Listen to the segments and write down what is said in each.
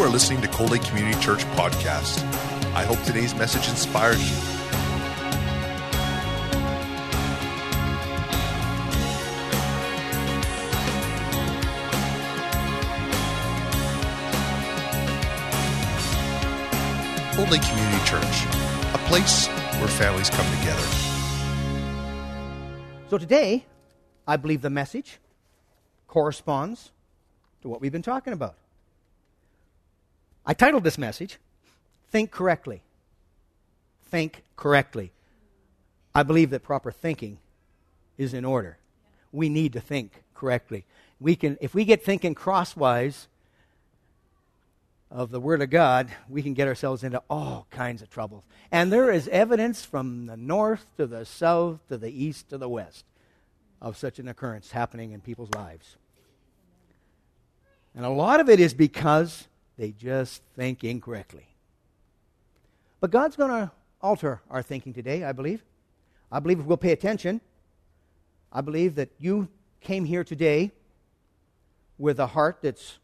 You are listening to Cold Lake Community Church podcast. I hope today's message inspires you. Cold Lake Community Church, a place where families come together. So today, I believe the message corresponds to what we've been talking about. I titled this message, Think Correctly. Think Correctly. I believe that proper thinking is in order. We need to think correctly. We can, if we get thinking crosswise of the Word of God, we can get ourselves into all kinds of trouble. And there is evidence from the north to the south to the east to the west of such an occurrence happening in people's lives. And a lot of it is because they just think incorrectly. But God's going to alter our thinking today, I believe. I believe if we'll pay attention. I believe that you came here today with a heart that's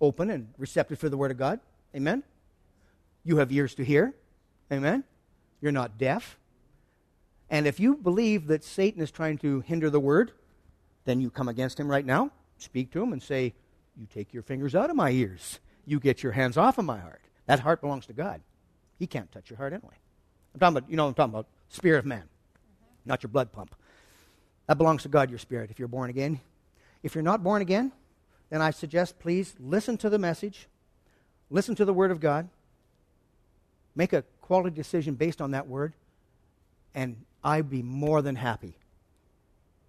open and receptive for the Word of God. Amen. You have ears to hear. Amen. You're not deaf. And if you believe that Satan is trying to hinder the Word, then you come against him right now, speak to him, and say, You take your fingers out of my ears. You get your hands off of my heart. That heart belongs to God. He can't touch your heart anyway. I'm talking about, you know what I'm talking about, spirit of man, mm-hmm. not your blood pump. That belongs to God, your spirit, if you're born again. If you're not born again, then I suggest please listen to the message, listen to the Word of God, make a quality decision based on that Word, and I'd be more than happy.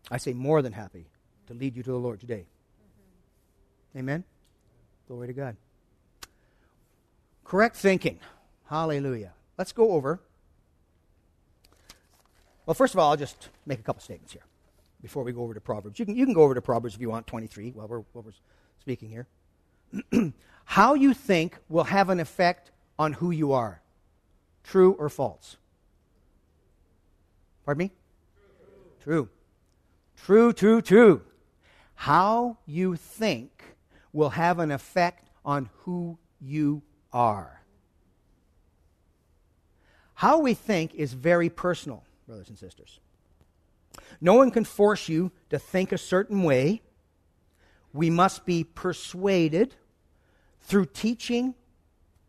I say more than happy to lead you to the Lord today. Mm-hmm. Amen? Glory to God. Correct thinking. Hallelujah. Let's go over. Well, first of all, I'll just make a couple statements here before we go over to Proverbs. You can, you can go over to Proverbs if you want, 23, while we're, while we're speaking here. How you think will have an effect on who you are. True or false? Pardon me? True. True, true, true. How you think will have an effect on who you are. How we think is very personal, brothers and sisters. No one can force you to think a certain way. We must be persuaded through teaching,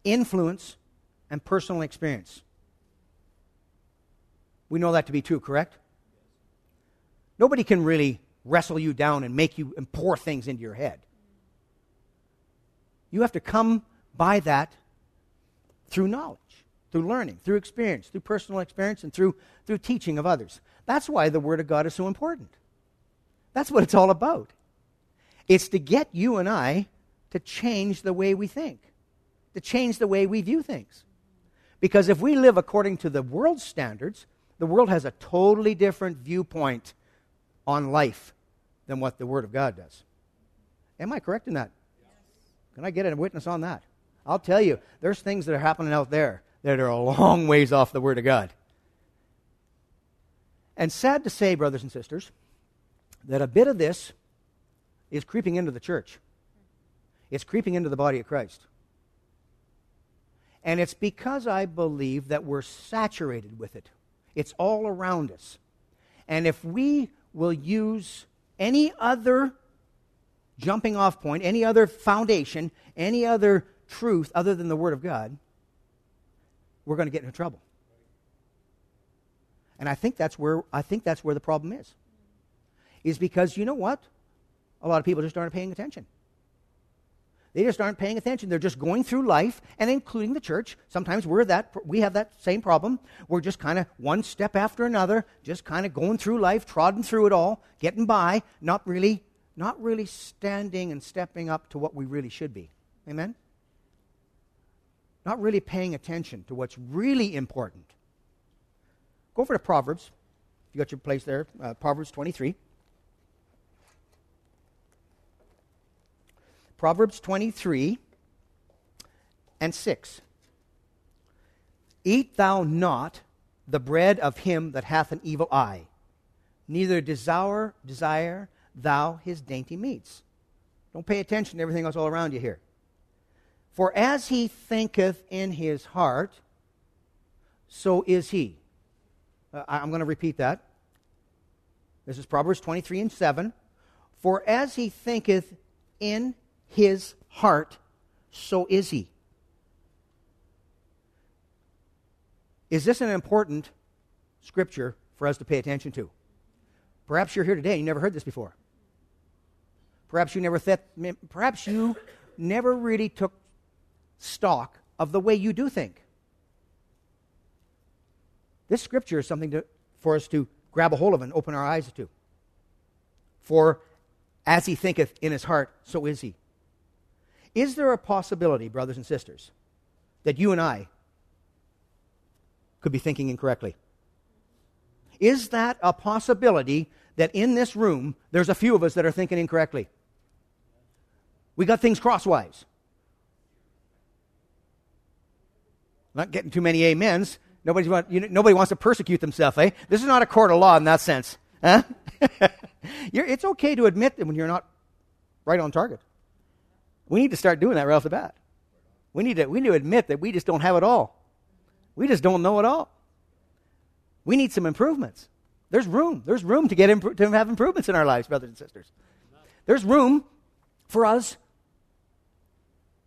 influence, and personal experience. We know that to be true, correct? Nobody can really wrestle you down and make you and pour things into your head. You have to come by that through knowledge, through learning, through experience, through personal experience, and through, through teaching of others. That's why the Word of God is so important. That's what it's all about. It's to get you and I to change the way we think, to change the way we view things. Because if we live according to the world's standards, the world has a totally different viewpoint on life than what the Word of God does. Am I correct in that? Can I get a witness on that? I'll tell you, there's things that are happening out there that are a long ways off the Word of God. And sad to say, brothers and sisters, that a bit of this is creeping into the church. It's creeping into the body of Christ. And it's because I believe that we're saturated with it. It's all around us. And if we will use any other jumping off point, any other foundation, any other truth other than the Word of God, we're going to get into trouble. And I think that's where I think that's where the problem is. Is because you know what? A lot of people just aren't paying attention. They just aren't paying attention. They're just going through life, and including the church. Sometimes we're that we have that same problem. We're just kind of one step after another, just kind of going through life, trotting through it all, getting by, not really, not really standing and stepping up to what we really should be. Amen. Not really paying attention to what's really important. Go over to Proverbs. If you got your place there, uh, Proverbs 23. Proverbs 23 and 6. Eat thou not the bread of him that hath an evil eye, neither desire, desire thou his dainty meats. Don't pay attention to everything else all around you here. For as he thinketh in his heart, so is he. Uh, I'm going to repeat that. This is Proverbs 23 and 7. For as he thinketh in his heart, so is he. Is this an important scripture for us to pay attention to? Perhaps you're here today and you never heard this before. Perhaps you never th- perhaps you never really took stock of the way you do think. This scripture is something to, for us to grab a hold of and open our eyes to. For as he thinketh in his heart, so is he. Is there a possibility, brothers and sisters, that you and I could be thinking incorrectly? Is that a possibility that in this room there's a few of us that are thinking incorrectly? We got things crosswise. Not getting too many amens. Nobody's want, you nobody wants to persecute themselves, eh? This is not a court of law in that sense. Huh? it's okay to admit that when you're not right on target. We need to start doing that right off the bat. We need to, we need to admit that we just don't have it all. We just don't know it all. We need some improvements. There's room. There's room to, get imp- to have improvements in our lives, brothers and sisters. There's room for us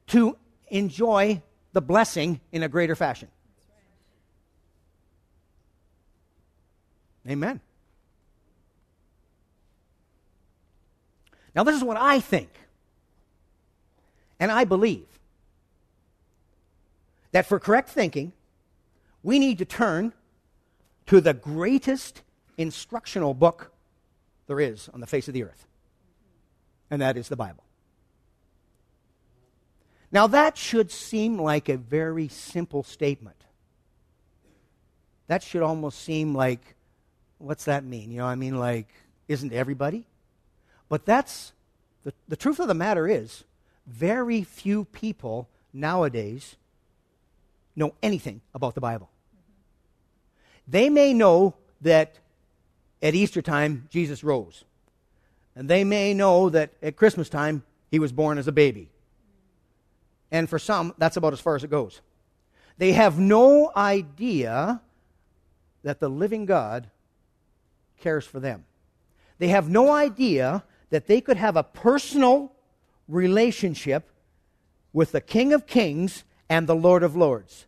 to enjoy the blessing in a greater fashion. Amen. Now, this is what I think. And I believe that for correct thinking, we need to turn to the greatest instructional book there is on the face of the earth, and that is the Bible. Now, that should seem like a very simple statement. That should almost seem like, what's that mean? You know, I mean, like, isn't everybody? But that's the, the truth of the matter is, very few people nowadays know anything about the Bible. They may know that at Easter time Jesus rose. And they may know that at Christmas time he was born as a baby. And for some, that's about as far as it goes. They have no idea that the living God cares for them. They have no idea that they could have a personal relationship with the King of Kings and the Lord of Lords.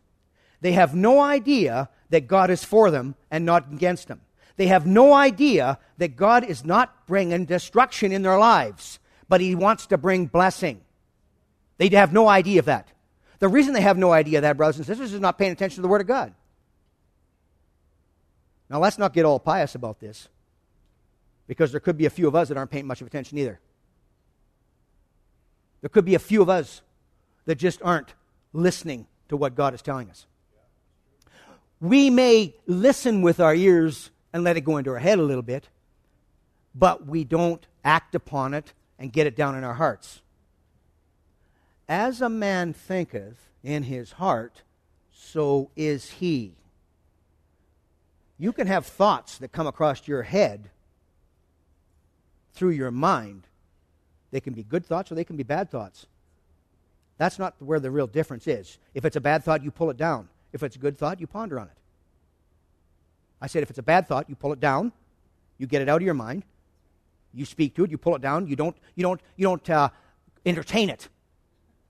They have no idea that God is for them and not against them. They have no idea that God is not bringing destruction in their lives, but He wants to bring blessing. They have no idea of that. The reason they have no idea of that, brothers and sisters, is not paying attention to the Word of God. Now, let's not get all pious about this, because there could be a few of us that aren't paying much of attention either. There could be a few of us that just aren't listening to what God is telling us. We may listen with our ears and let it go into our head a little bit, but we don't act upon it and get it down in our hearts. As a man thinketh in his heart, so is he. You can have thoughts that come across your head through your mind. They can be good thoughts or they can be bad thoughts. That's not where the real difference is. If it's a bad thought, you pull it down. If it's a good thought, you ponder on it. I said if it's a bad thought, you pull it down, you get it out of your mind, you speak to it, you pull it down, you don't, you don't, you don't uh, entertain it.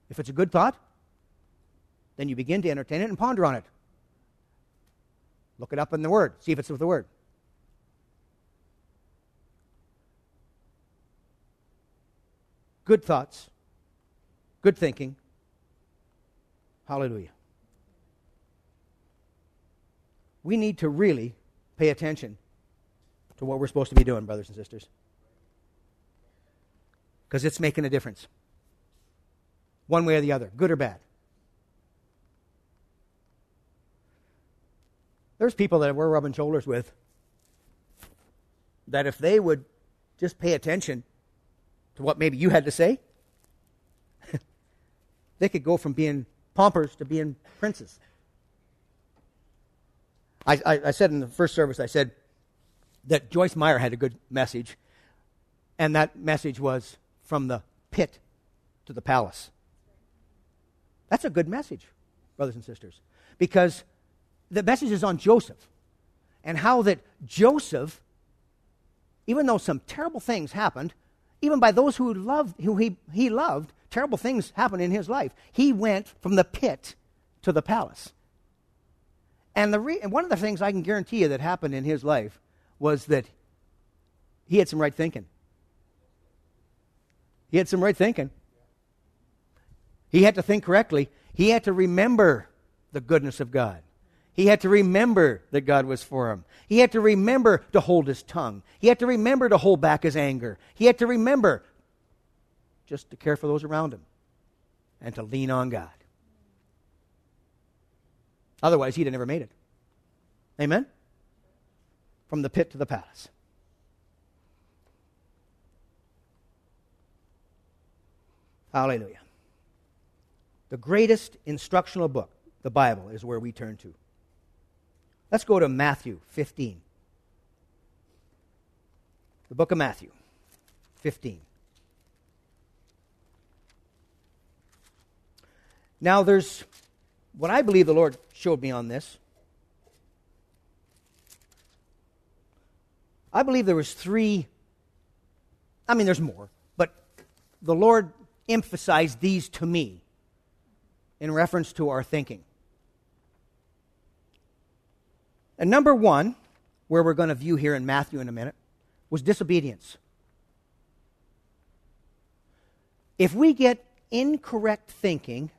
If it's a good thought, then you begin to entertain it and ponder on it. Look it up in the Word. See if it's with the Word. Good thoughts, good thinking. Hallelujah. We need to really pay attention to what we're supposed to be doing, brothers and sisters. Because it's making a difference one way or the other, good or bad. There's people that we're rubbing shoulders with that if they would just pay attention to what maybe you had to say, they could go from being paupers to being princes. I, I, I, said in the first service, I said that Joyce Meyer had a good message, and that message was from the pit to the palace. That's a good message, brothers and sisters, because the message is on Joseph and how that Joseph, even though some terrible things happened, even by those who loved, who he, he loved, terrible things happened in his life. He went from the pit to the palace. And, the re- and one of the things I can guarantee you that happened in his life was that he had some right thinking. He had some right thinking. He had to think correctly. He had to remember the goodness of God. He had to remember that God was for him. He had to remember to hold his tongue. He had to remember to hold back his anger. He had to remember just to care for those around him and to lean on God. Otherwise, he'd have never made it. Amen? From the pit to the palace. Hallelujah. The greatest instructional book, the Bible, is where we turn to. Let's go to Matthew 15. The book of Matthew 15. Now, there's what I believe the Lord showed me on this. I believe there was three I mean there's more, but the Lord emphasized these to me in reference to our thinking. And number one, where we're going to view here in Matthew in a minute, was disobedience. If we get incorrect thinking,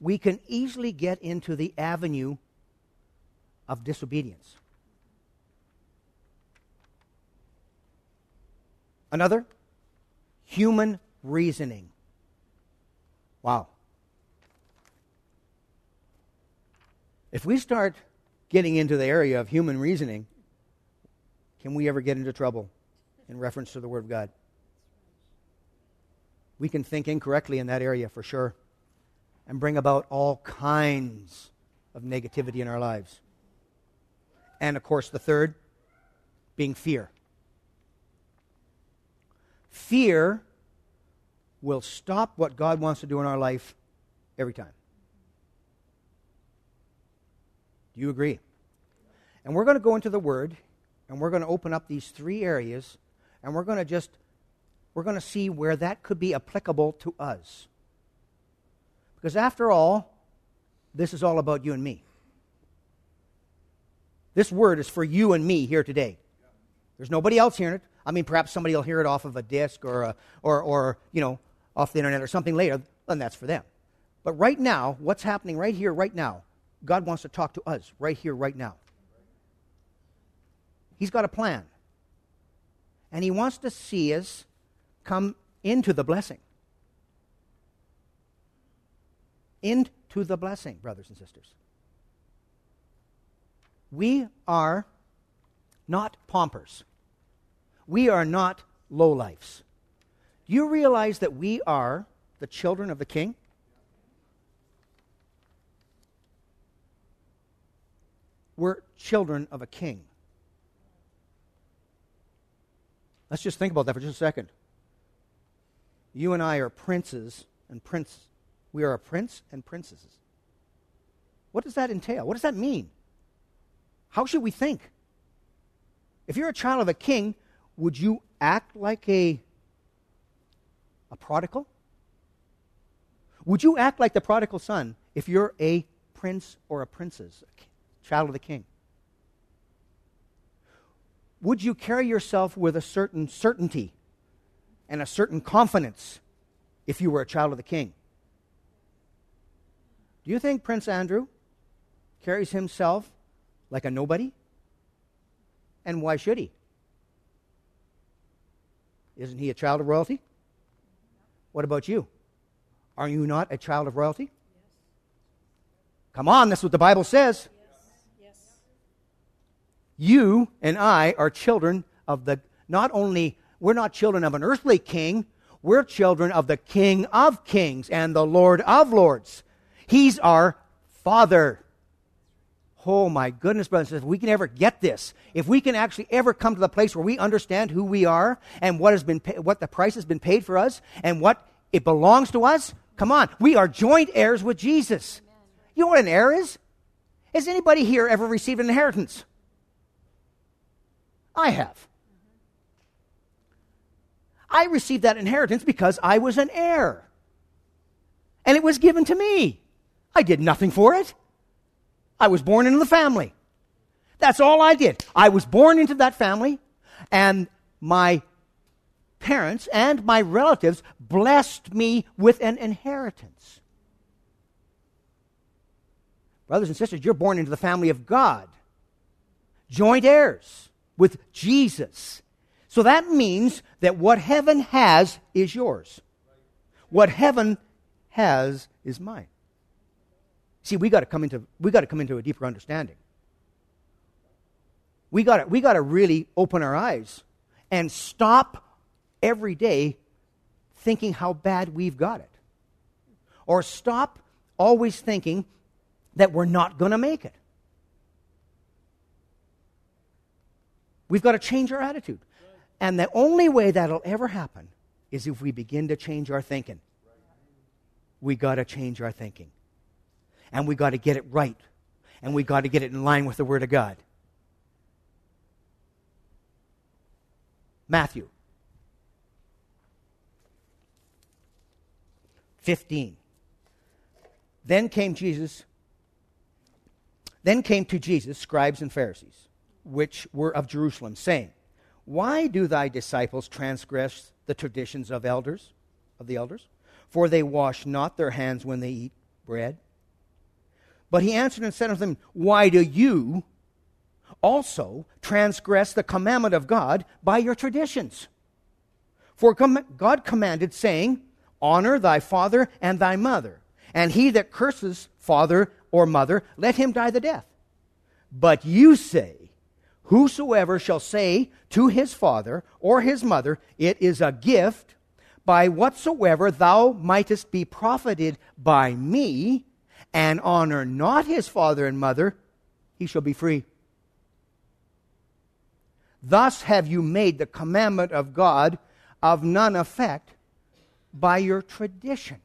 we can easily get into the avenue of disobedience. Another, human reasoning. Wow. If we start getting into the area of human reasoning, can we ever get into trouble in reference to the Word of God? We can think incorrectly in that area for sure and bring about all kinds of negativity in our lives. And of course, the third being fear. Fear will stop what God wants to do in our life every time. Do you agree? And we're going to go into the Word, and we're going to open up these three areas, and we're going to just we're going to see where that could be applicable to us. Because after all, this is all about you and me. This word is for you and me here today. There's nobody else hearing it. I mean, perhaps somebody will hear it off of a disc or, a, or, or you know, off the internet or something later, and that's for them. But right now, what's happening right here, right now, God wants to talk to us right here, right now. He's got a plan. And He wants to see us come into the blessing. Into the blessing, brothers and sisters. We are not paupers. We are not lowlifes. Do you realize that we are the children of the king? We're children of a king. Let's just think about that for just a second. You and I are princes and prince. We are a prince and princesses. What does that entail? What does that mean? How should we think? If you're a child of a king, would you act like a, a prodigal? Would you act like the prodigal son if you're a prince or a princess, a child of the king? Would you carry yourself with a certain certainty and a certain confidence if you were a child of the king? Do you think Prince Andrew carries himself like a nobody? And why should he? Isn't he a child of royalty? What about you? Are you not a child of royalty? Come on, that's what the Bible says. You and I are children of the, not only, we're not children of an earthly king, we're children of the King of kings and the Lord of lords. He's our Father. Oh my goodness, brothers if we can ever get this, if we can actually ever come to the place where we understand who we are and what has been what the price has been paid for us and what it belongs to us, Come on. We are joint heirs with Jesus. You know what an heir is? Has anybody here ever received an inheritance? I have. I received that inheritance because I was an heir. And it was given to me. I did nothing for it. I was born into the family. That's all I did. I was born into that family, and my parents and my relatives blessed me with an inheritance. Brothers and sisters, you're born into the family of God, joint heirs with Jesus. So that means that what heaven has is yours. What heaven has is mine. See, we got to come into we got to come into a deeper understanding. We got to we got to really open our eyes and stop every day thinking how bad we've got it. Or stop always thinking that we're not going to make it. We've got to change our attitude. And the only way that'll ever happen is if we begin to change our thinking. We got to change our thinking. And we got to get it right. And we got to get it in line with the Word of God. Matthew 15. Then came Jesus, then came to Jesus scribes and Pharisees, which were of Jerusalem, saying, Why do thy disciples transgress the traditions of elders, of the elders? For they wash not their hands when they eat bread. But he answered and said unto them, Why do you also transgress the commandment of God by your traditions? For God commanded, saying, Honor thy father and thy mother. And he that curses father or mother, let him die the death. But you say, Whosoever shall say to his father or his mother, It is a gift, by whatsoever thou mightest be profited by me, and honor not his father and mother, he shall be free. Thus have you made the commandment of God of none effect by your tradition.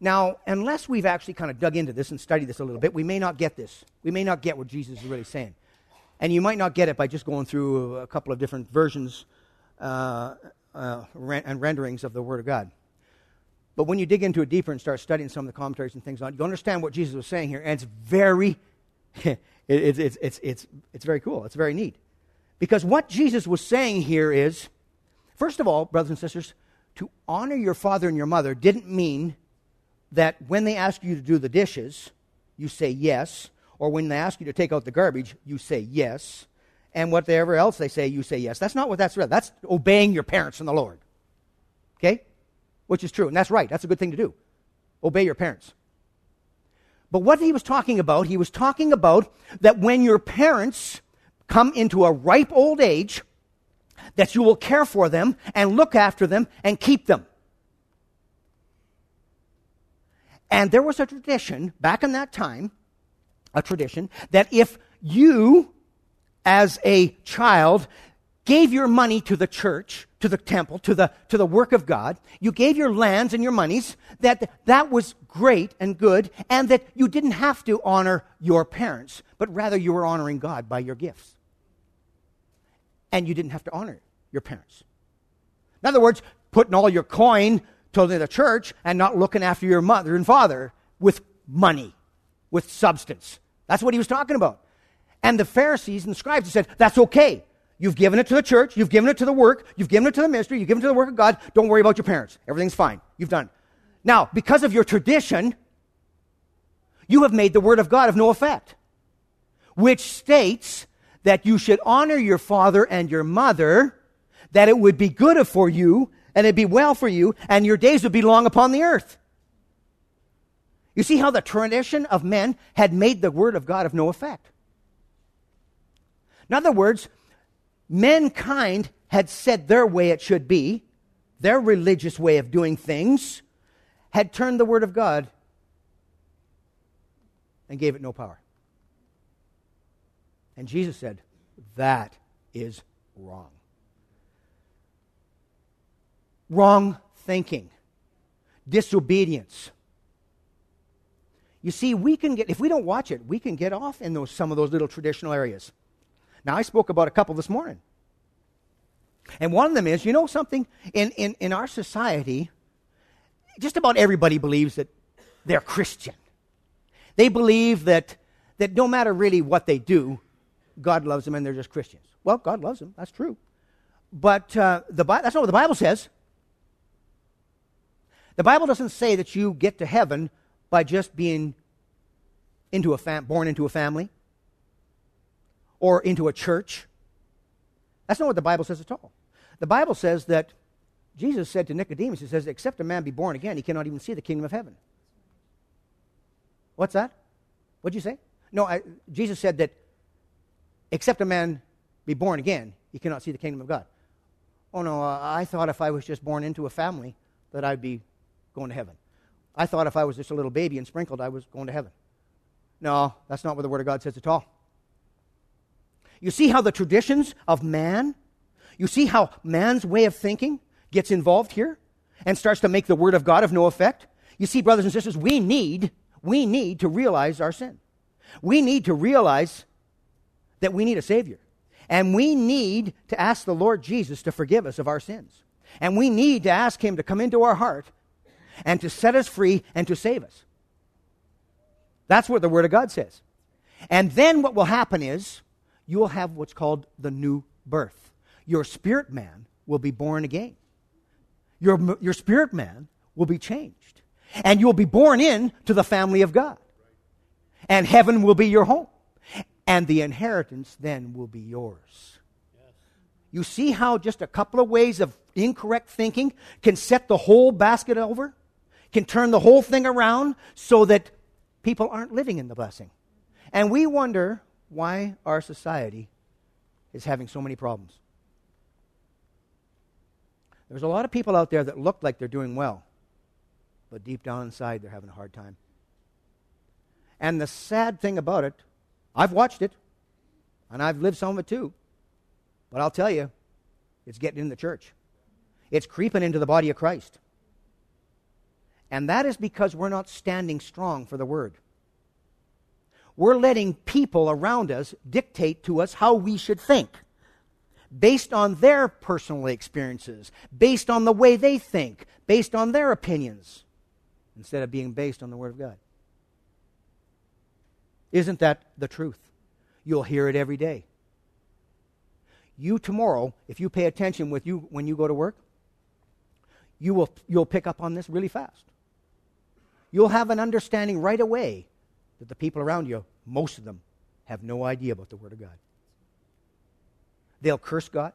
Now, unless we've actually kind of dug into this and studied this a little bit, we may not get this. We may not get what Jesus is really saying. And you might not get it by just going through a couple of different versions uh, uh, and renderings of the Word of God. But when you dig into it deeper and start studying some of the commentaries and things on it, you understand what Jesus was saying here. And it's very, it, it, it's, it's, it's, it's very cool. It's very neat. Because what Jesus was saying here is First of all, brothers and sisters, to honor your father and your mother didn't mean that when they ask you to do the dishes, you say yes, or when they ask you to take out the garbage, you say yes, and whatever else they say, you say yes. That's not what that's about. That's obeying your parents in the Lord. Okay? Which is true, and that's right. That's a good thing to do. Obey your parents. But what he was talking about, he was talking about that when your parents come into a ripe old age, that you will care for them and look after them and keep them. And there was a tradition back in that time, a tradition, that if you, as a child, gave your money to the church, to the temple, to the, to the work of God, you gave your lands and your monies, that that was great and good, and that you didn't have to honor your parents, but rather you were honoring God by your gifts. And you didn't have to honor your parents. In other words, putting all your coin to the church and not looking after your mother and father with money, with substance. That's what he was talking about. And the Pharisees and the scribes said, That's okay. You've given it to the church, you've given it to the work, you've given it to the ministry, you've given it to the work of God. Don't worry about your parents. Everything's fine. You've done. Now, because of your tradition, you have made the word of God of no effect, which states that you should honor your father and your mother that it would be good for you and it'd be well for you and your days would be long upon the earth. You see how the tradition of men had made the word of God of no effect. In other words, mankind had said their way it should be, their religious way of doing things, had turned the word of God and gave it no power. And Jesus said, That is wrong wrong thinking, disobedience. You see, we can get, if we don't watch it, we can get off in those, some of those little traditional areas. Now, I spoke about a couple this morning. And one of them is, you know something? In, in, in our society, just about everybody believes that they're Christian. They believe that, that no matter really what they do, God loves them and they're just Christians. Well, God loves them. That's true. But uh, the, that's not what the Bible says. The Bible doesn't say that you get to heaven by just being into a fam- born into a family or into a church. That's not what the Bible says at all. The Bible says that Jesus said to Nicodemus, He says, Except a man be born again, he cannot even see the kingdom of heaven. What's that? What'd you say? No, I, Jesus said that except a man be born again, he cannot see the kingdom of God. Oh, no, I thought if I was just born into a family that I'd be going to heaven. I thought if I was just a little baby and sprinkled, I was going to heaven. No, that's not what the Word of God says at all. You see how the traditions of man, you see how man's way of thinking gets involved here and starts to make the Word of God of no effect? You see, brothers and sisters, we need, we need to realize our sin. We need to realize that we need a Savior. And we need to ask the Lord Jesus to forgive us of our sins. And we need to ask Him to come into our heart and to set us free and to save us. That's what the Word of God says. And then what will happen is you will have what's called the new birth. Your spirit man will be born again. Your, your spirit man will be changed. And you'll be born in to the family of God. And heaven will be your home. And the inheritance then will be yours. You see how just a couple of ways of incorrect thinking can set the whole basket over? Can turn the whole thing around so that people aren't living in the blessing. And we wonder why our society is having so many problems. There's a lot of people out there that look like they're doing well, but deep down inside, they're having a hard time. And the sad thing about it, I've watched it, and I've lived some of it too, but I'll tell you, it's getting in the church. It's creeping into the body of Christ. And that is because we're not standing strong for the word. We're letting people around us dictate to us how we should think based on their personal experiences, based on the way they think, based on their opinions, instead of being based on the Word of God. Isn't that the truth? You'll hear it every day. You tomorrow, if you pay attention with you when you go to work, you will you'll pick up on this really fast you'll have an understanding right away that the people around you, most of them, have no idea about the Word of God. They'll curse God.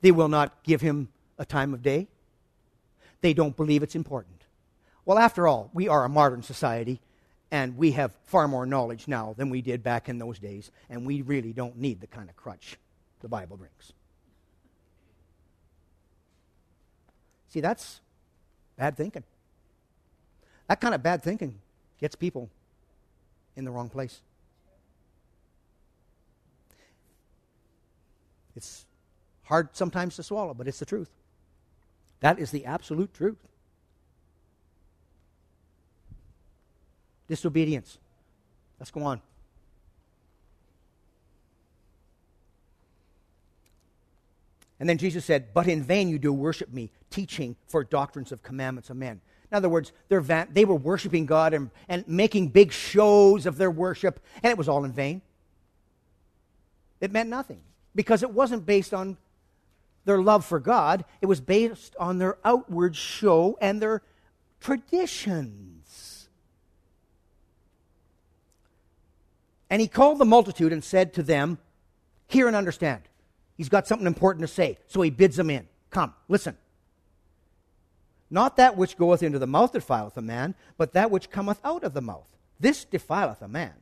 They will not give Him a time of day. They don't believe it's important. Well, after all, we are a modern society, and we have far more knowledge now than we did back in those days, and we really don't need the kind of crutch the Bible brings. See, that's bad thinking. That kind of bad thinking gets people in the wrong place. It's hard sometimes to swallow, but it's the truth. That is the absolute truth. Disobedience. Let's go on. And then Jesus said, But in vain you do worship me, teaching for doctrines of commandments of men. In other words, they were worshiping God and, and making big shows of their worship, and it was all in vain. It meant nothing because it wasn't based on their love for God, it was based on their outward show and their traditions. And he called the multitude and said to them, Hear and understand. He's got something important to say. So he bids them in. Come, listen. Not that which goeth into the mouth defileth a man, but that which cometh out of the mouth. This defileth a man.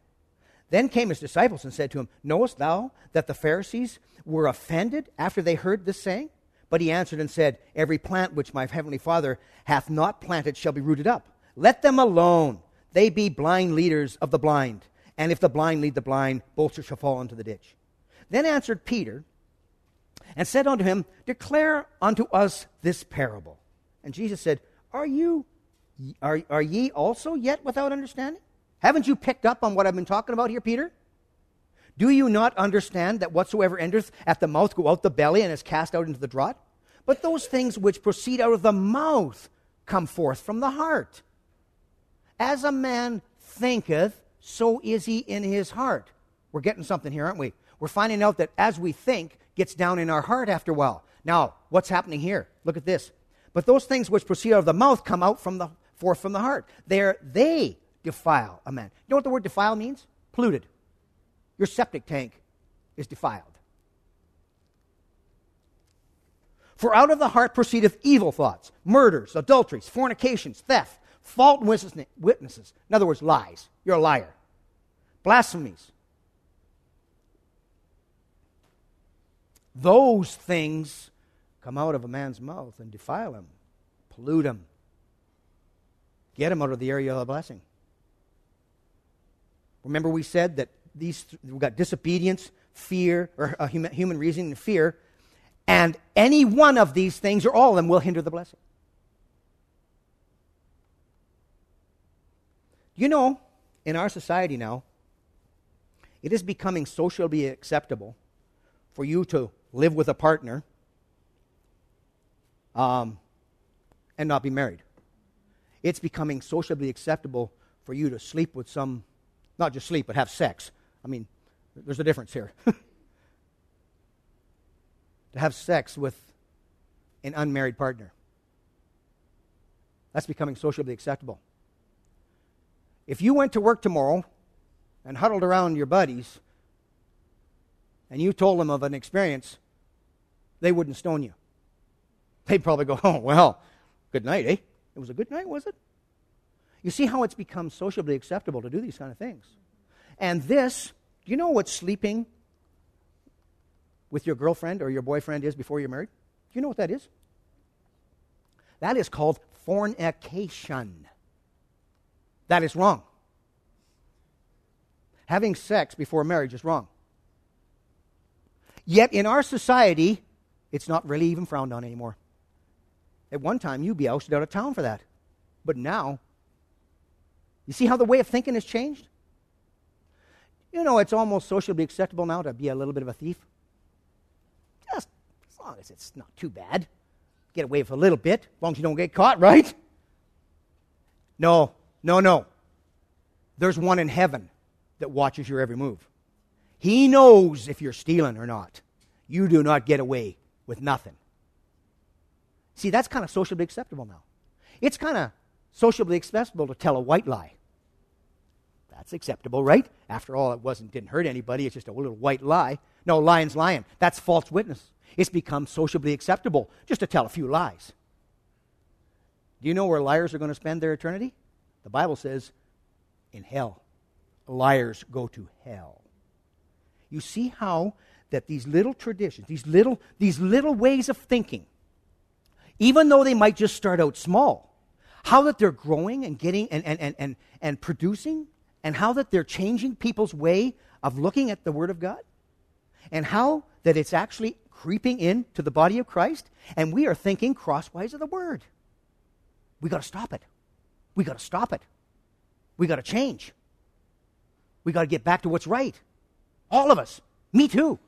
Then came his disciples and said to him, Knowest thou that the Pharisees were offended after they heard this saying? But he answered and said, Every plant which my heavenly Father hath not planted shall be rooted up. Let them alone. They be blind leaders of the blind. And if the blind lead the blind, both shall fall into the ditch. Then answered Peter and said unto him, Declare unto us this parable. And Jesus said, Are you are, are ye also yet without understanding? Haven't you picked up on what I've been talking about here, Peter? Do you not understand that whatsoever entereth at the mouth go out the belly and is cast out into the draught? But those things which proceed out of the mouth come forth from the heart. As a man thinketh, so is he in his heart. We're getting something here, aren't we? We're finding out that as we think, gets down in our heart after a while. Now, what's happening here? Look at this. But those things which proceed out of the mouth come out from the forth from the heart. They're, they defile a man. You know what the word defile means? Polluted. Your septic tank is defiled. For out of the heart proceedeth evil thoughts, murders, adulteries, fornications, theft, false witnesses. In other words, lies. You're a liar. Blasphemies. Those things come out of a man's mouth and defile him, pollute him, get him out of the area of the blessing. Remember, we said that these we've got disobedience, fear, or uh, human, human reasoning and fear, and any one of these things, or all of them, will hinder the blessing. You know, in our society now, it is becoming socially acceptable for you to live with a partner um, and not be married. It's becoming socially acceptable for you to sleep with some, not just sleep, but have sex. I mean, there's a difference here. to have sex with an unmarried partner. That's becoming socially acceptable. If you went to work tomorrow and huddled around your buddies and you told them of an experience, they wouldn't stone you. They'd probably go, oh, well, good night, eh? It was a good night, was it? You see how it's become socially acceptable to do these kind of things. And this, do you know what sleeping with your girlfriend or your boyfriend is before you're married? Do you know what that is? That is called fornication. That is wrong. Having sex before marriage is wrong. Yet in our society, it's not really even frowned on anymore. At one time, you'd be ousted out of town for that. But now, you see how the way of thinking has changed? You know, it's almost socially acceptable now to be a little bit of a thief. Just as long as it's not too bad. Get away with a little bit, as long as you don't get caught, right? No, no, no. There's one in heaven that watches your every move. He knows if you're stealing or not. You do not get away with nothing. See, that's kind of socially acceptable now. It's kind of socially acceptable to tell a white lie. That's acceptable, right? After all, it wasn't didn't hurt anybody. It's just a little white lie. No, lying's lying. That's false witness. It's become socially acceptable just to tell a few lies. Do you know where liars are going to spend their eternity? The Bible says in hell. Liars go to hell. You see how that these little traditions, these little, these little ways of thinking, even though they might just start out small, how that they're growing and getting and, and, and, and, and producing, and how that they're changing people's way of looking at the Word of God, and how that it's actually creeping into the body of Christ, and we are thinking crosswise of the Word. We got to stop it. We got to stop it. We got to change. We got to get back to what's right. All of us. Me too.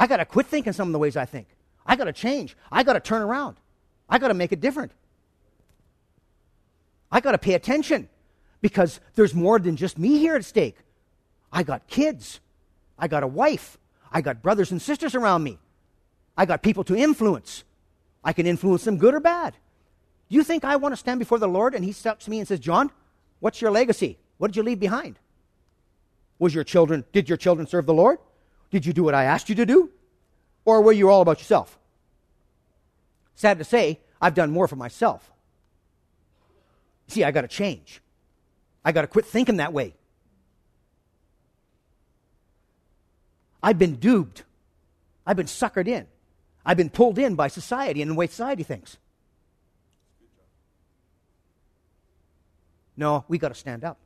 I got to quit thinking some of the ways I think. I got to change. I got to turn around. I got to make it different. I got to pay attention because there's more than just me here at stake. I got kids. I got a wife. I got brothers and sisters around me. I got people to influence. I can influence them good or bad. Do you think I want to stand before the Lord and he stops me and says, John, what's your legacy? What did you leave behind? Was your children, did your children serve the Lord? Did you do what I asked you to do? Or were you all about yourself? Sad to say, I've done more for myself. See, I got to change. I got to quit thinking that way. I've been duped. I've been suckered in. I've been pulled in by society and the way society thinks. No, we got to stand up.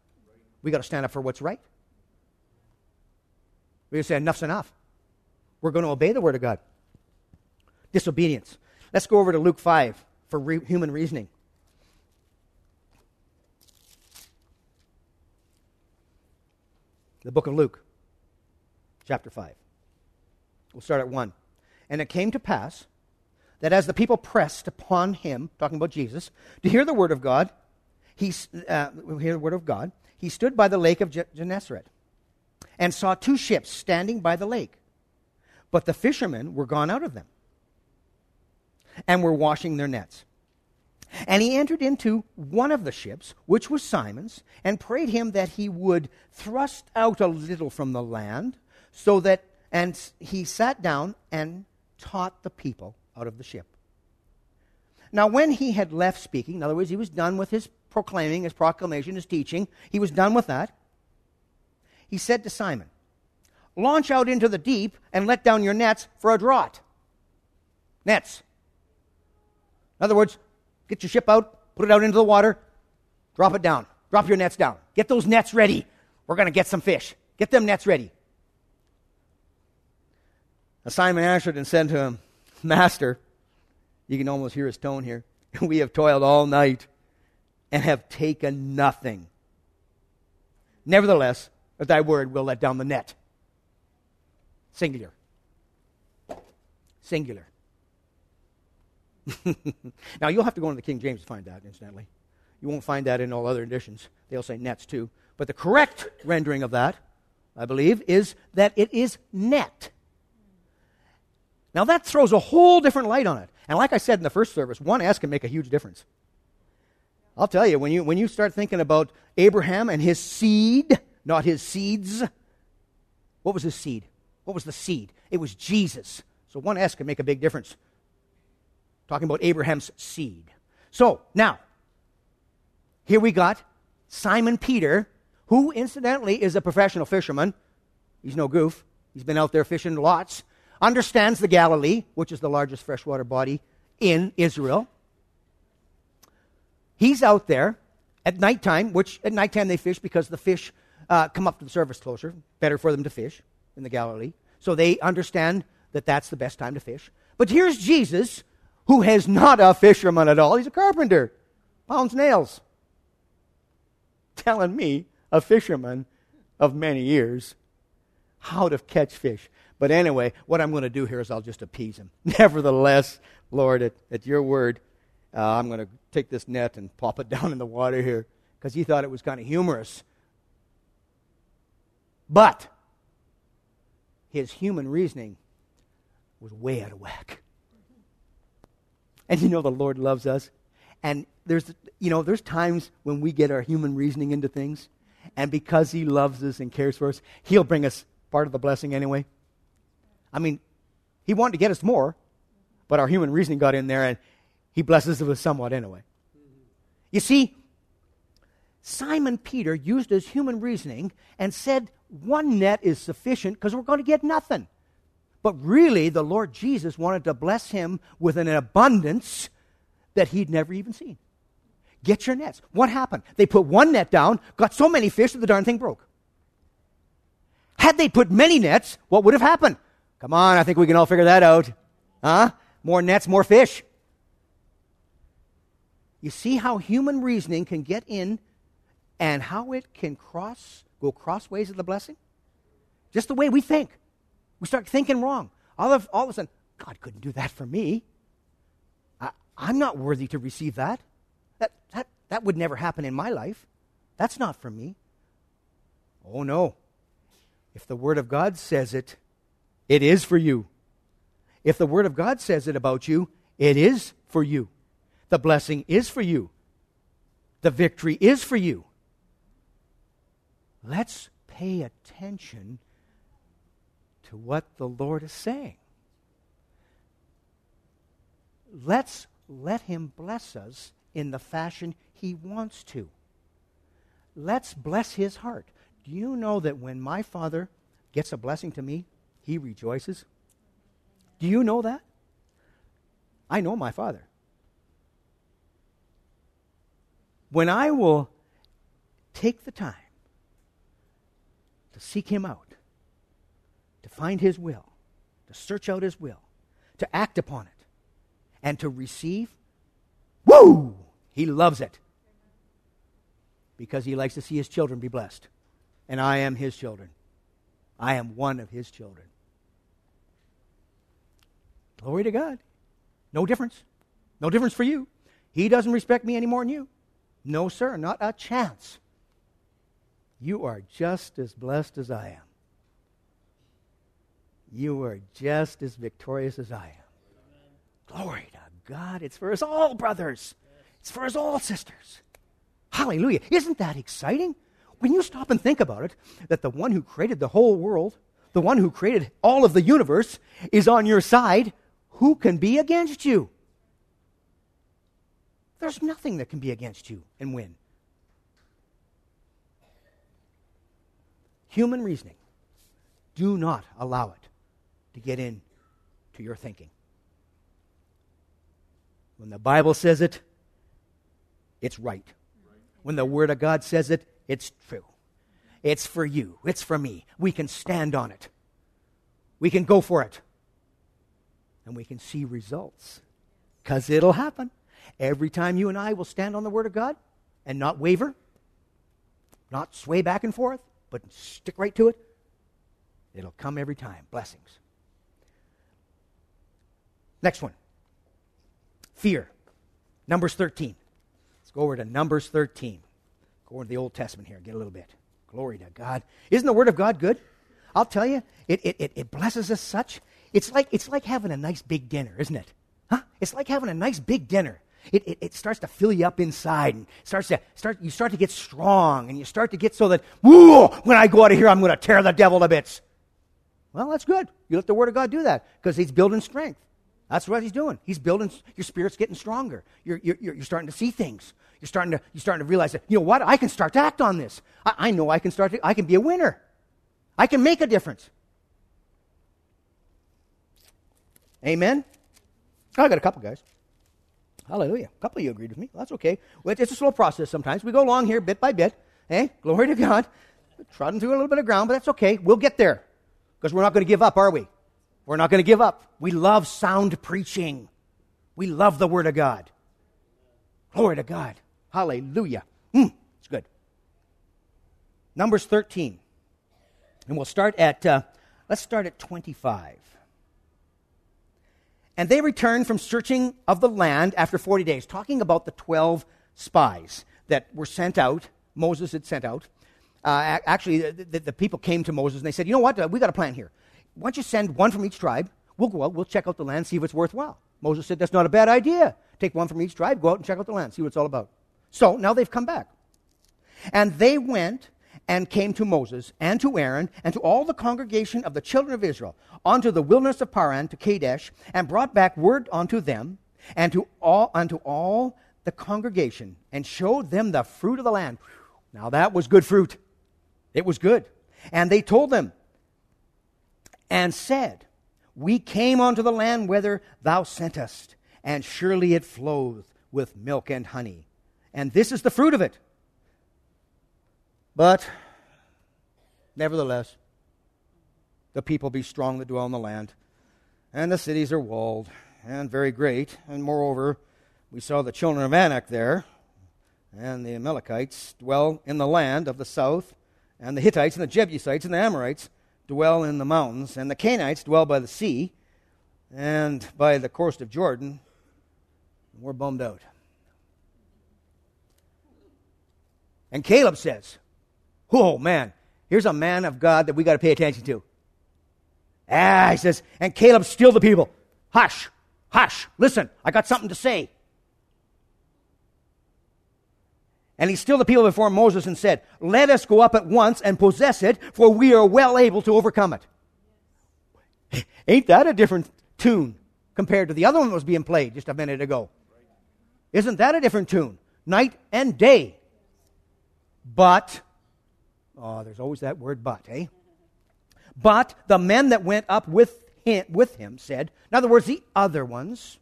We got to stand up for what's right. We say, enough's enough. We're going to obey the Word of God. disobedience. Let's go over to Luke 5 for re- human reasoning. The book of Luke, chapter 5. We'll start at 1. And it came to pass that as the people pressed upon him, talking about Jesus, to hear the word of God, he uh, hear the word of God, he stood by the lake of Gennesaret and saw two ships standing by the lake. But the fishermen were gone out of them and were washing their nets. And he entered into one of the ships, which was Simon's, and prayed him that he would thrust out a little from the land, so that, and he sat down and taught the people out of the ship. Now, when he had left speaking, in other words, he was done with his proclaiming, his proclamation, his teaching, he was done with that. He said to Simon, Launch out into the deep and let down your nets for a draught. Nets. In other words, get your ship out, put it out into the water, drop it down. Drop your nets down. Get those nets ready. We're going to get some fish. Get them nets ready. Now Simon answered and said to him, Master, you can almost hear his tone here. We have toiled all night and have taken nothing. Nevertheless, at thy word, we'll let down the net. Singular. Singular. now, you'll have to go into the King James to find that, incidentally. You won't find that in all other editions. They'll say nets too. But the correct rendering of that, I believe, is that it is net. Now, that throws a whole different light on it. And like I said in the first service, one S can make a huge difference. I'll tell you, when you, when you start thinking about Abraham and his seed, not his seeds, what was his seed? What was the seed? It was Jesus. So one S can make a big difference. Talking about Abraham's seed. So, now, here we got Simon Peter, who incidentally is a professional fisherman. He's no goof. He's been out there fishing lots understands the Galilee, which is the largest freshwater body in Israel. He's out there at nighttime, which at nighttime they fish because the fish uh, come up to the surface closer. Better for them to fish in the Galilee. So they understand that that's the best time to fish. But here's Jesus, who is not a fisherman at all. He's a carpenter, pounds nails. Telling me, a fisherman of many years, how to catch fish. But anyway, what I'm going to do here is I'll just appease him. Nevertheless, Lord, at, at your word, uh, I'm going to take this net and pop it down in the water here because he thought it was kind of humorous. But his human reasoning was way out of whack. And you know the Lord loves us. And there's you know, there's times when we get our human reasoning into things, and because he loves us and cares for us, he'll bring us part of the blessing anyway. I mean, he wanted to get us more, but our human reasoning got in there and he blesses us somewhat anyway. You see, Simon Peter used his human reasoning and said one net is sufficient because we're going to get nothing. But really, the Lord Jesus wanted to bless him with an abundance that he'd never even seen. Get your nets. What happened? They put one net down, got so many fish that the darn thing broke. Had they put many nets, what would have happened? Come on, I think we can all figure that out. Huh? More nets, more fish. You see how human reasoning can get in and how it can cross, go crossways of the blessing? Just the way we think. We start thinking wrong. All of, all of a sudden, God couldn't do that for me. I, I'm not worthy to receive that. That, that. that would never happen in my life. That's not for me. Oh, no. If the Word of God says it, it is for you. If the Word of God says it about you, it is for you. The blessing is for you. The victory is for you. Let's pay attention to what the Lord is saying. Let's let Him bless us in the fashion He wants to. Let's bless His heart. Do you know that when my Father gets a blessing to me, he rejoices. Do you know that? I know my Father. When I will take the time to seek Him out, to find His will, to search out His will, to act upon it, and to receive, woo! He loves it. Because he likes to see his children be blessed. And I am his children. I am one of his children. Glory to God. No difference. No difference for you. He doesn't respect me any more than you. No, sir, not a chance. You are just as blessed as I am. You are just as victorious as I am. Glory to God. It's for us all, brothers. It's for us all, sisters. Hallelujah. Isn't that exciting? When you stop and think about it, that the one who created the whole world, the one who created all of the universe, is on your side, who can be against you? There's nothing that can be against you and win. Human reasoning. Do not allow it to get in to your thinking. When the Bible says it, it's right. When the Word of God says it, it's true. It's for you. It's for me. We can stand on it. We can go for it. And we can see results. Because it'll happen. Every time you and I will stand on the Word of God and not waver, not sway back and forth, but stick right to it, it'll come every time. Blessings. Next one fear. Numbers 13. Let's go over to Numbers 13. Go over to the Old Testament here, get a little bit. Glory to God. Isn't the Word of God good? I'll tell you, it, it, it, blesses us such. It's like, it's like having a nice big dinner, isn't it? Huh? It's like having a nice big dinner. It, it, it, starts to fill you up inside and starts to start you start to get strong and you start to get so that whoa when i go out of here i'm going to tear the devil to bits. Well that's good. You let the word of god do that because he's building strength. That's what he's doing. He's building your spirit's getting stronger. You're, you're, you're starting to see things. You're starting to you're starting to realize that you know what? I can start to act on this. I, I know i can start to, i can be a winner. I can make a difference. Amen? I got a couple guys Hallelujah. A couple of you agreed with me. That's okay. It's a slow process sometimes. We go along here bit by bit. Hey, glory to God. Trotting through a little bit of ground, but that's okay. We'll get there because we're not going to give up, are we? We're not going to give up. We love sound preaching. We love the Word of God. Glory to God. Hallelujah. Mm, it's good. Numbers 13. And we'll start at, uh, let's start at 25. And they returned from searching of the land after 40 days, talking about the 12 spies that were sent out, Moses had sent out. Uh, actually, the, the, the, people came to Moses and they said, You know what? Uh, we got a plan here. Why don't you send one from each tribe? We'll go out, we'll check out the land, see if it's worthwhile. Moses said, That's not a bad idea. Take one from each tribe, go out and check out the land, see what it's all about. So now they've come back. And they went and came to Moses and to Aaron and to all the congregation of the children of Israel unto the wilderness of Paran to Kadesh and brought back word unto them and to all unto all the congregation and showed them the fruit of the land. Now that was good fruit. It was good. And they told them and said, We came unto the land whither thou sentest, and surely it floweth with milk and honey. And this is the fruit of it. But, nevertheless, the people be strong that dwell in the land, and the cities are walled and very great. And moreover, we saw the children of Anak there, and the Amalekites dwell in the land of the south, and the Hittites and the Jebusites and the Amorites dwell in the mountains, and the Canaanites dwell by the sea and by the coast of Jordan. We're bummed out. And Caleb says, Oh, man, here's a man of God that we got to pay attention to. Ah, he says, and Caleb stilled the people. Hush, hush, listen, I got something to say. And he stilled the people before Moses and said, Let us go up at once and possess it, for we are well able to overcome it. Ain't that a different tune compared to the other one that was being played just a minute ago? Isn't that a different tune? Night and day. But Oh, there's always that word but, eh? But the men that went up with him, with him said, in other words, the other ones,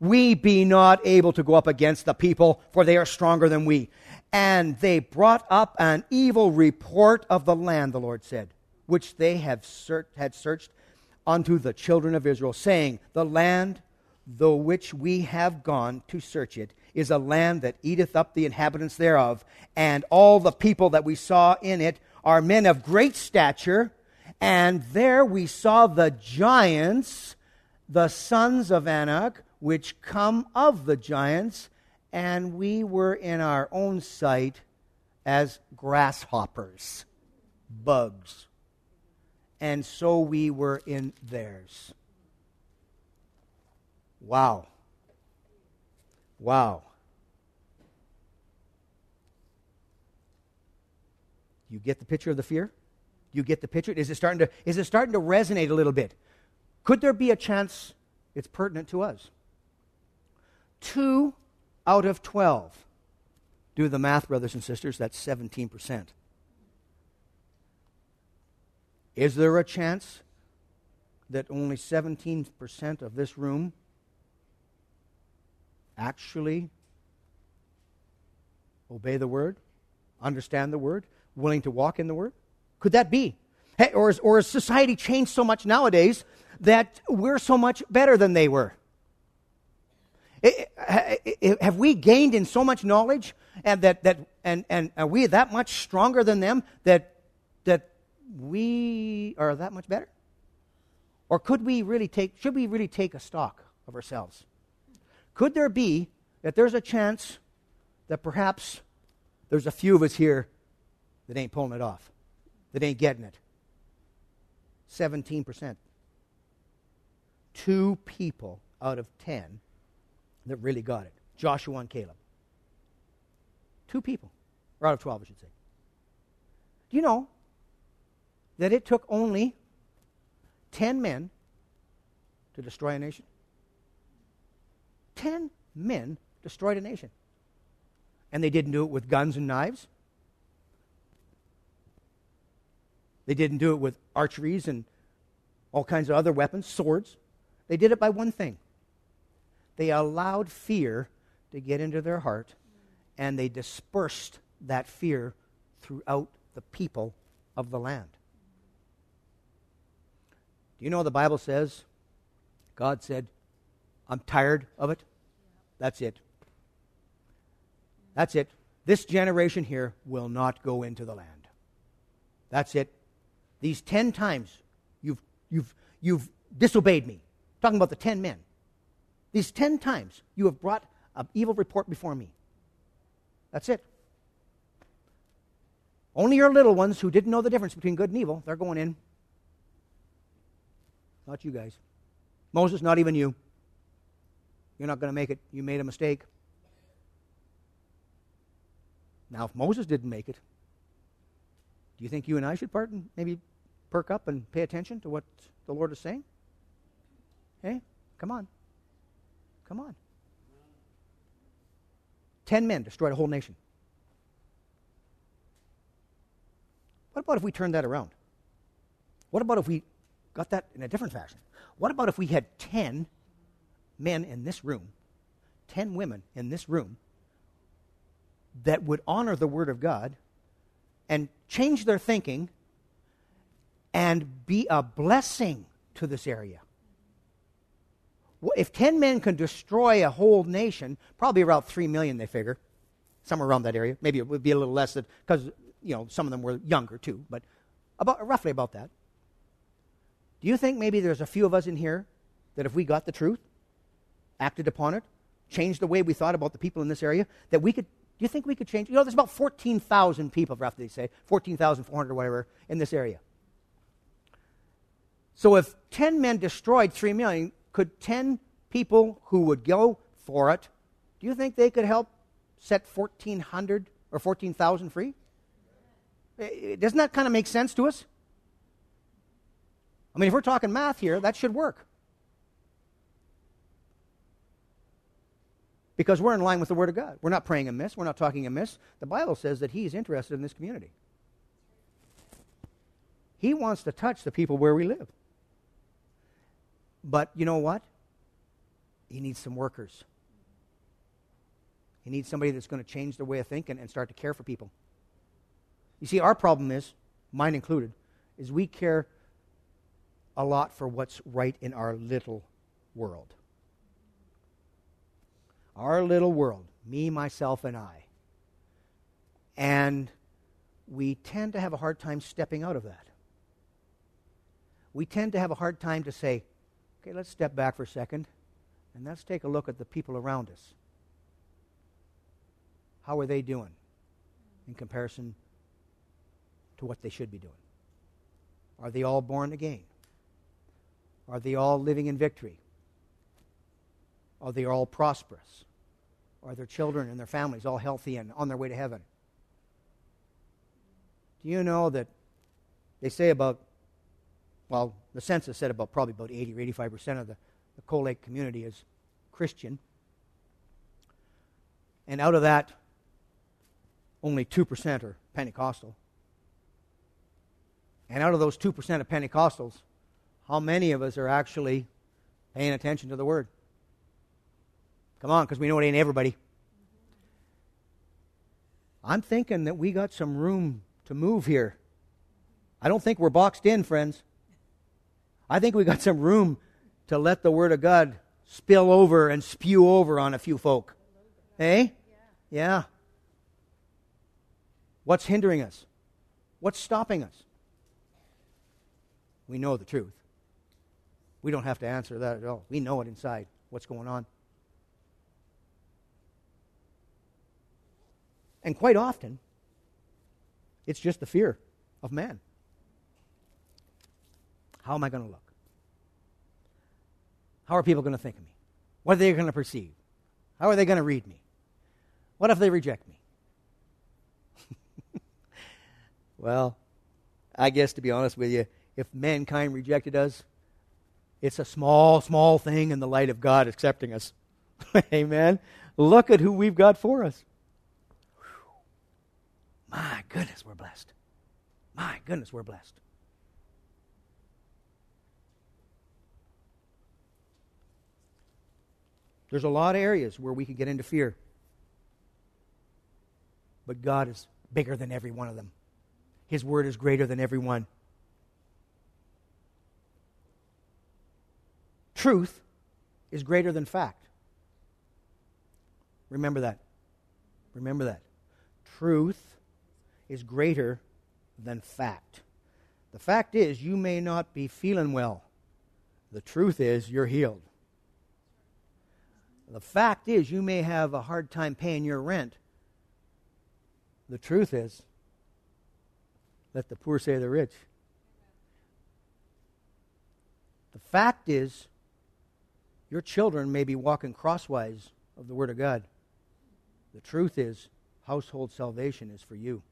we be not able to go up against the people, for they are stronger than we. And they brought up an evil report of the land, the Lord said, which they have had searched unto the children of Israel, saying, The land though which we have gone to search it, is a land that eateth up the inhabitants thereof, and all the people that we saw in it are men of great stature. And there we saw the giants, the sons of Anak, which come of the giants, and we were in our own sight as grasshoppers, bugs. And so we were in theirs. Wow. Wow. You get the picture of the fear? You get the picture? Is it starting to, is it starting to resonate a little bit? Could there be a chance it's pertinent to us? Two out of 12. Do the math, brothers and sisters, that's 17%. Is there a chance that only 17% of this room actually obey the word, understand the word, willing to walk in the Word? Could that be? Hey, or, is, or has society changed so much nowadays that we're so much better than they were? have we gained in so much knowledge and that, that and, and are we that much stronger than them that that we are that much better? Or could we really take should we really take a stock of ourselves? Could there be that there's a chance that perhaps there's a few of us here that ain't pulling it off, that ain't getting it. 17%. Two people out of 10 that really got it Joshua and Caleb. Two people, or out of 12, I should say. Do you know that it took only 10 men to destroy a nation? 10 men destroyed a nation. And they didn't do it with guns and knives. They didn't do it with archeries and all kinds of other weapons, swords. They did it by one thing they allowed fear to get into their heart, and they dispersed that fear throughout the people of the land. Do you know the Bible says? God said, I'm tired of it. That's it. That's it. This generation here will not go into the land. That's it. These ten times you've, you've, you've disobeyed me. Talking about the ten men. These ten times you have brought an evil report before me. That's it. Only your little ones who didn't know the difference between good and evil, they're going in. Not you guys. Moses, not even you. You're not going to make it. You made a mistake. Now, if Moses didn't make it, do you think you and I should part and maybe perk up and pay attention to what the Lord is saying? Hey, come on. Come on. Ten men destroyed a whole nation. What about if we turned that around? What about if we got that in a different fashion? What about if we had 10 men in this room, 10 women in this room that would honor the Word of God and change their thinking and be a blessing to this area. If 10 men can destroy a whole nation, probably around 3 million, they figure, somewhere around that area. Maybe it would be a little less because, you know, some of them were younger too, but about, roughly about that. Do you think maybe there's a few of us in here that if we got the truth, acted upon it, changed the way we thought about the people in this area, that we could do you think we could change? You know, there's about 14,000 people, roughly they say, 14,400 or whatever, in this area. So if 10 men destroyed 3 million, could 10 people who would go for it, do you think they could help set 1,400 or 14,000 free? Doesn't that kind of make sense to us? I mean, if we're talking math here, that should work. Because we're in line with the Word of God. We're not praying amiss. We're not talking amiss. The Bible says that He's interested in this community. He wants to touch the people where we live. But you know what? He needs some workers. He needs somebody that's going to change their way of thinking and start to care for people. You see, our problem is, mine included, is we care a lot for what's right in our little world. Our little world, me, myself, and I. And we tend to have a hard time stepping out of that. We tend to have a hard time to say, okay, let's step back for a second and let's take a look at the people around us. How are they doing in comparison to what they should be doing? Are they all born again? Are they all living in victory? Are they all prosperous? Are their children and their families all healthy and on their way to heaven? Do you know that they say about, well, the census said about probably about 80 or 85 percent of the, the Cold Lake community is Christian. And out of that, only 2% are Pentecostal. And out of those 2% of Pentecostals, how many of us are actually paying attention to the Word? Come on, because we know it ain't everybody. I'm thinking that we got some room to move here. I don't think we're boxed in, friends. I think we got some room to let the Word of God spill over and spew over on a few folk. Eh? Yeah. What's hindering us? What's stopping us? We know the truth. We don't have to answer that at all. We know it inside, what's going on. And quite often, it's just the fear of man. How am I going to look? How are people going to think of me? What are they going to perceive? How are they going to read me? What if they reject me? well, I guess to be honest with you, if mankind rejected us, it's a small, small thing in the light of God accepting us. Amen. Look at who we've got for us. My goodness, we're blessed. My goodness, we're blessed. There's a lot of areas where we could get into fear. But God is bigger than every one of them. His word is greater than every one. Truth is greater than fact. Remember that. Remember that. Truth is greater than fact. The fact is, you may not be feeling well. The truth is, you're healed. The fact is, you may have a hard time paying your rent. The truth is, let the poor say the rich. The fact is, your children may be walking crosswise of the Word of God. The truth is, household salvation is for you.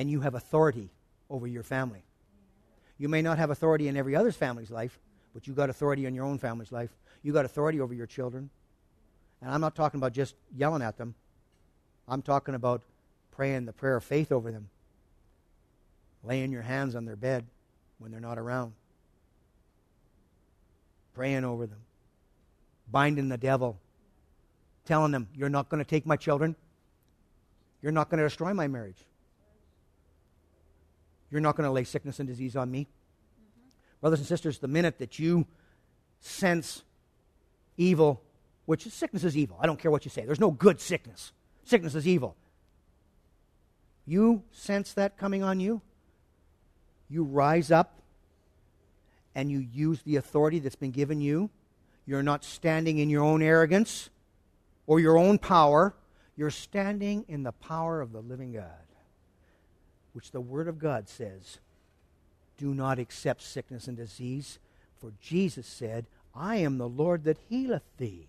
And you have authority over your family. You may not have authority in every other's family's life, but you got authority in your own family's life. You got authority over your children. And I'm not talking about just yelling at them. I'm talking about praying the prayer of faith over them. Laying your hands on their bed when they're not around. Praying over them. Binding the devil. Telling them, You're not going to take my children. You're not going to destroy my marriage. You're not going to lay sickness and disease on me. Brothers and sisters, the minute that you sense evil, which sickness is evil, I don't care what you say, there's no good sickness. Sickness is evil. You sense that coming on you, you rise up and you use the authority that's been given you. You're not standing in your own arrogance or your own power. You're standing in the power of the living God, which the Word of God says do not accept sickness and disease, for Jesus said, I am the Lord that healeth thee.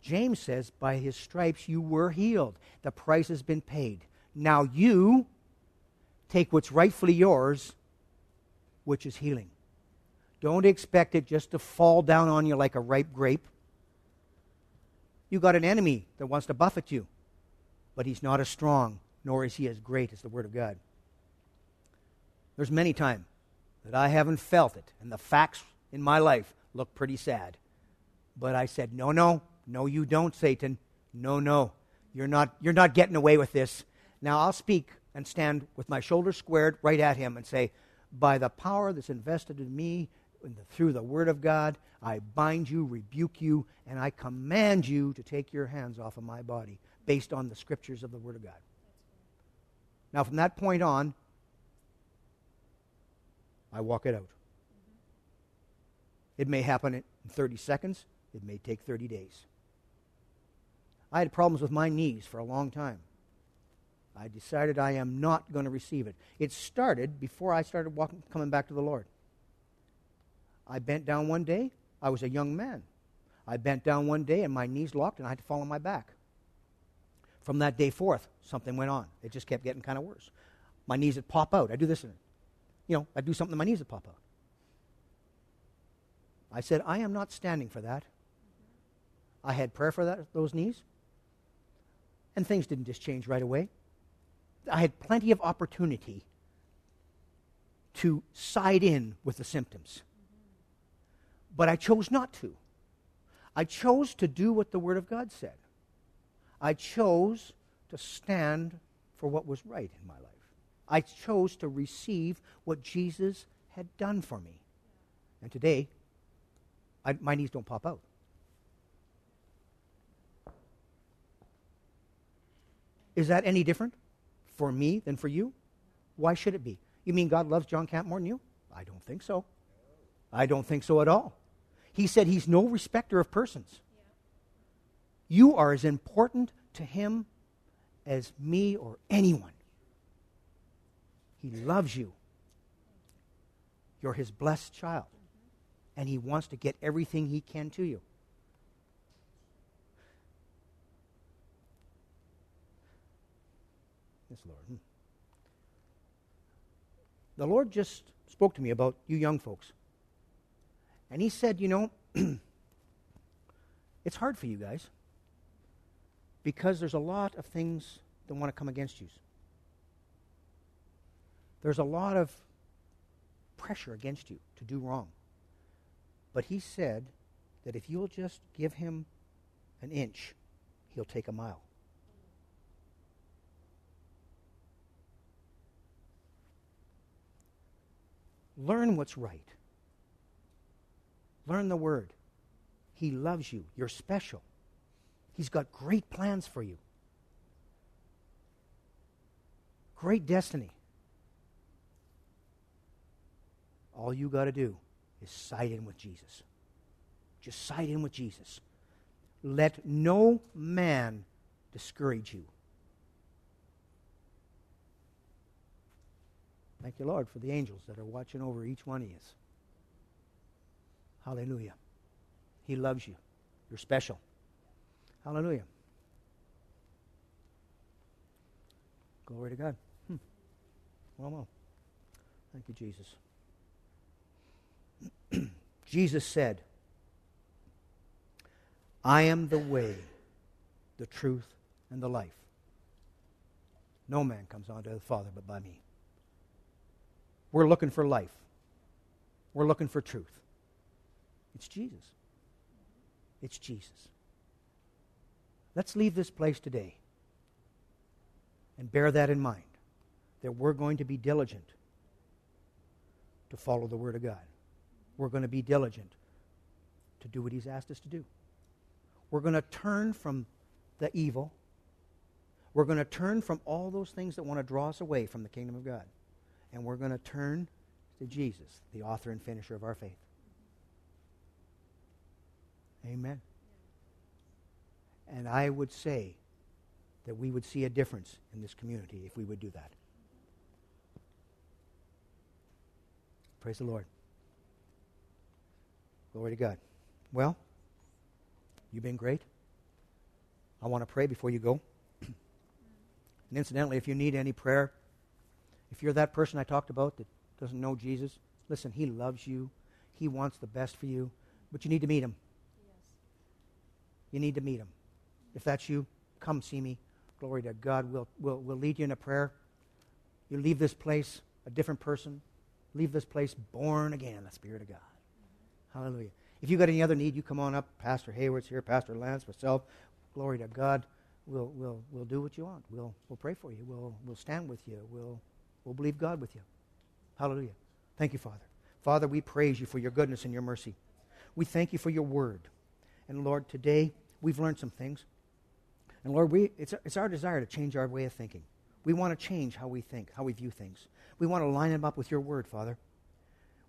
James says, By his stripes you were healed. The price has been paid. Now you take what's rightfully yours, which is healing. Don't expect it just to fall down on you like a ripe grape. You got an enemy that wants to buffet you, but he's not as strong, nor is he as great as the Word of God. There's many times that I haven't felt it, and the facts in my life look pretty sad. But I said, No, no, no, you don't, Satan. No, no. You're not, you're not getting away with this. Now I'll speak and stand with my shoulders squared right at him and say, By the power that's invested in me through the Word of God. I bind you, rebuke you, and I command you to take your hands off of my body based on the scriptures of the Word of God. Now, from that point on, I walk it out. It may happen in 30 seconds, it may take 30 days. I had problems with my knees for a long time. I decided I am not going to receive it. It started before I started walking, coming back to the Lord. I bent down one day. I was a young man. I bent down one day and my knees locked and I had to fall on my back. From that day forth, something went on. It just kept getting kind of worse. My knees would pop out. I do this, and, you know, I'd do something, my knees would pop out. I said, I am not standing for that. I had prayer for that, those knees, and things didn't just change right away. I had plenty of opportunity to side in with the symptoms. But I chose not to. I chose to do what the Word of God said. I chose to stand for what was right in my life. I chose to receive what Jesus had done for me. And today, I, my knees don't pop out. Is that any different for me than for you? Why should it be? You mean God loves John Camp more than you? I don't think so. I don't think so at all. He said he's no respecter of persons. You are as important to him as me or anyone. He loves you. You're his blessed child. And he wants to get everything he can to you. Yes, Lord. Hmm. The Lord just spoke to me about you young folks. And he said, You know, it's hard for you guys because there's a lot of things that want to come against you. There's a lot of pressure against you to do wrong. But he said that if you'll just give him an inch, he'll take a mile. Learn what's right. Learn the word. He loves you. You're special. He's got great plans for you. Great destiny. All you got to do is side in with Jesus. Just side in with Jesus. Let no man discourage you. Thank you, Lord, for the angels that are watching over each one of you. Hallelujah. He loves you. You're special. Hallelujah. Glory to God. Hmm. Well, well. Thank you, Jesus. Jesus said, I am the way, the truth, and the life. No man comes unto the Father but by me. We're looking for life. We're looking for truth. It's Jesus. It's Jesus. Let's leave this place today and bear that in mind that we're going to be diligent to follow the Word of God. We're going to be diligent to do what He's asked us to do. We're going to turn from the evil. We're going to turn from all those things that want to draw us away from the kingdom of God. And we're going to turn to Jesus, the author and finisher of our faith. Amen. And I would say that we would see a difference in this community if we would do that. Praise the Lord. Glory to God. Well, you've been great. I want to pray before you go. and incidentally, if you need any prayer, if you're that person I talked about that doesn't know Jesus, listen, he loves you. He wants the best for you, but you need to meet him. Yes. You need to meet him. If that's you, come see me. Glory to God. We'll, we'll, we'll lead you in a prayer. You leave this place a different person. Leave this place born again, the Spirit of God. Hallelujah. If you've got any other need, you come on up. Pastor Hayward's here, Pastor Lance, myself. Glory to God. We'll, we'll, we'll do what you want. We'll, we'll pray for you. We'll, we'll stand with you. We'll, we'll believe God with you. Hallelujah. Thank you, Father. Father, we praise you for your goodness and your mercy. We thank you for your word. And Lord, today we've learned some things. And Lord, we, it's, it's our desire to change our way of thinking. We want to change how we think, how we view things. We want to line them up with your word, Father.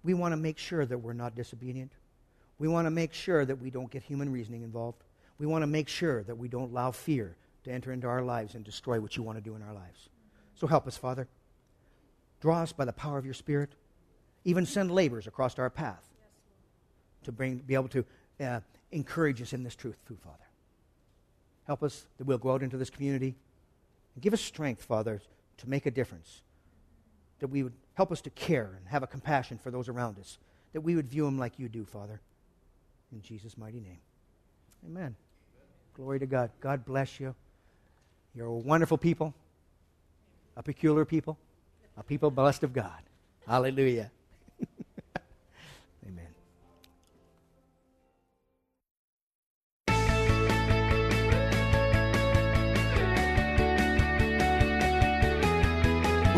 We want to make sure that we're not disobedient. We want to make sure that we don't get human reasoning involved. We want to make sure that we don't allow fear to enter into our lives and destroy what you want to do in our lives. So help us, Father. Draw us by the power of your Spirit. Even send laborers across our path to bring, be able to uh, encourage us in this truth, through Father. Help us that we'll go out into this community. And give us strength, Father, to make a difference. That we would help us to care and have a compassion for those around us. That we would view them like you do, Father. In Jesus' mighty name. Amen. Glory to God. God bless you. You're a wonderful people, a peculiar people, a people blessed of God. Hallelujah.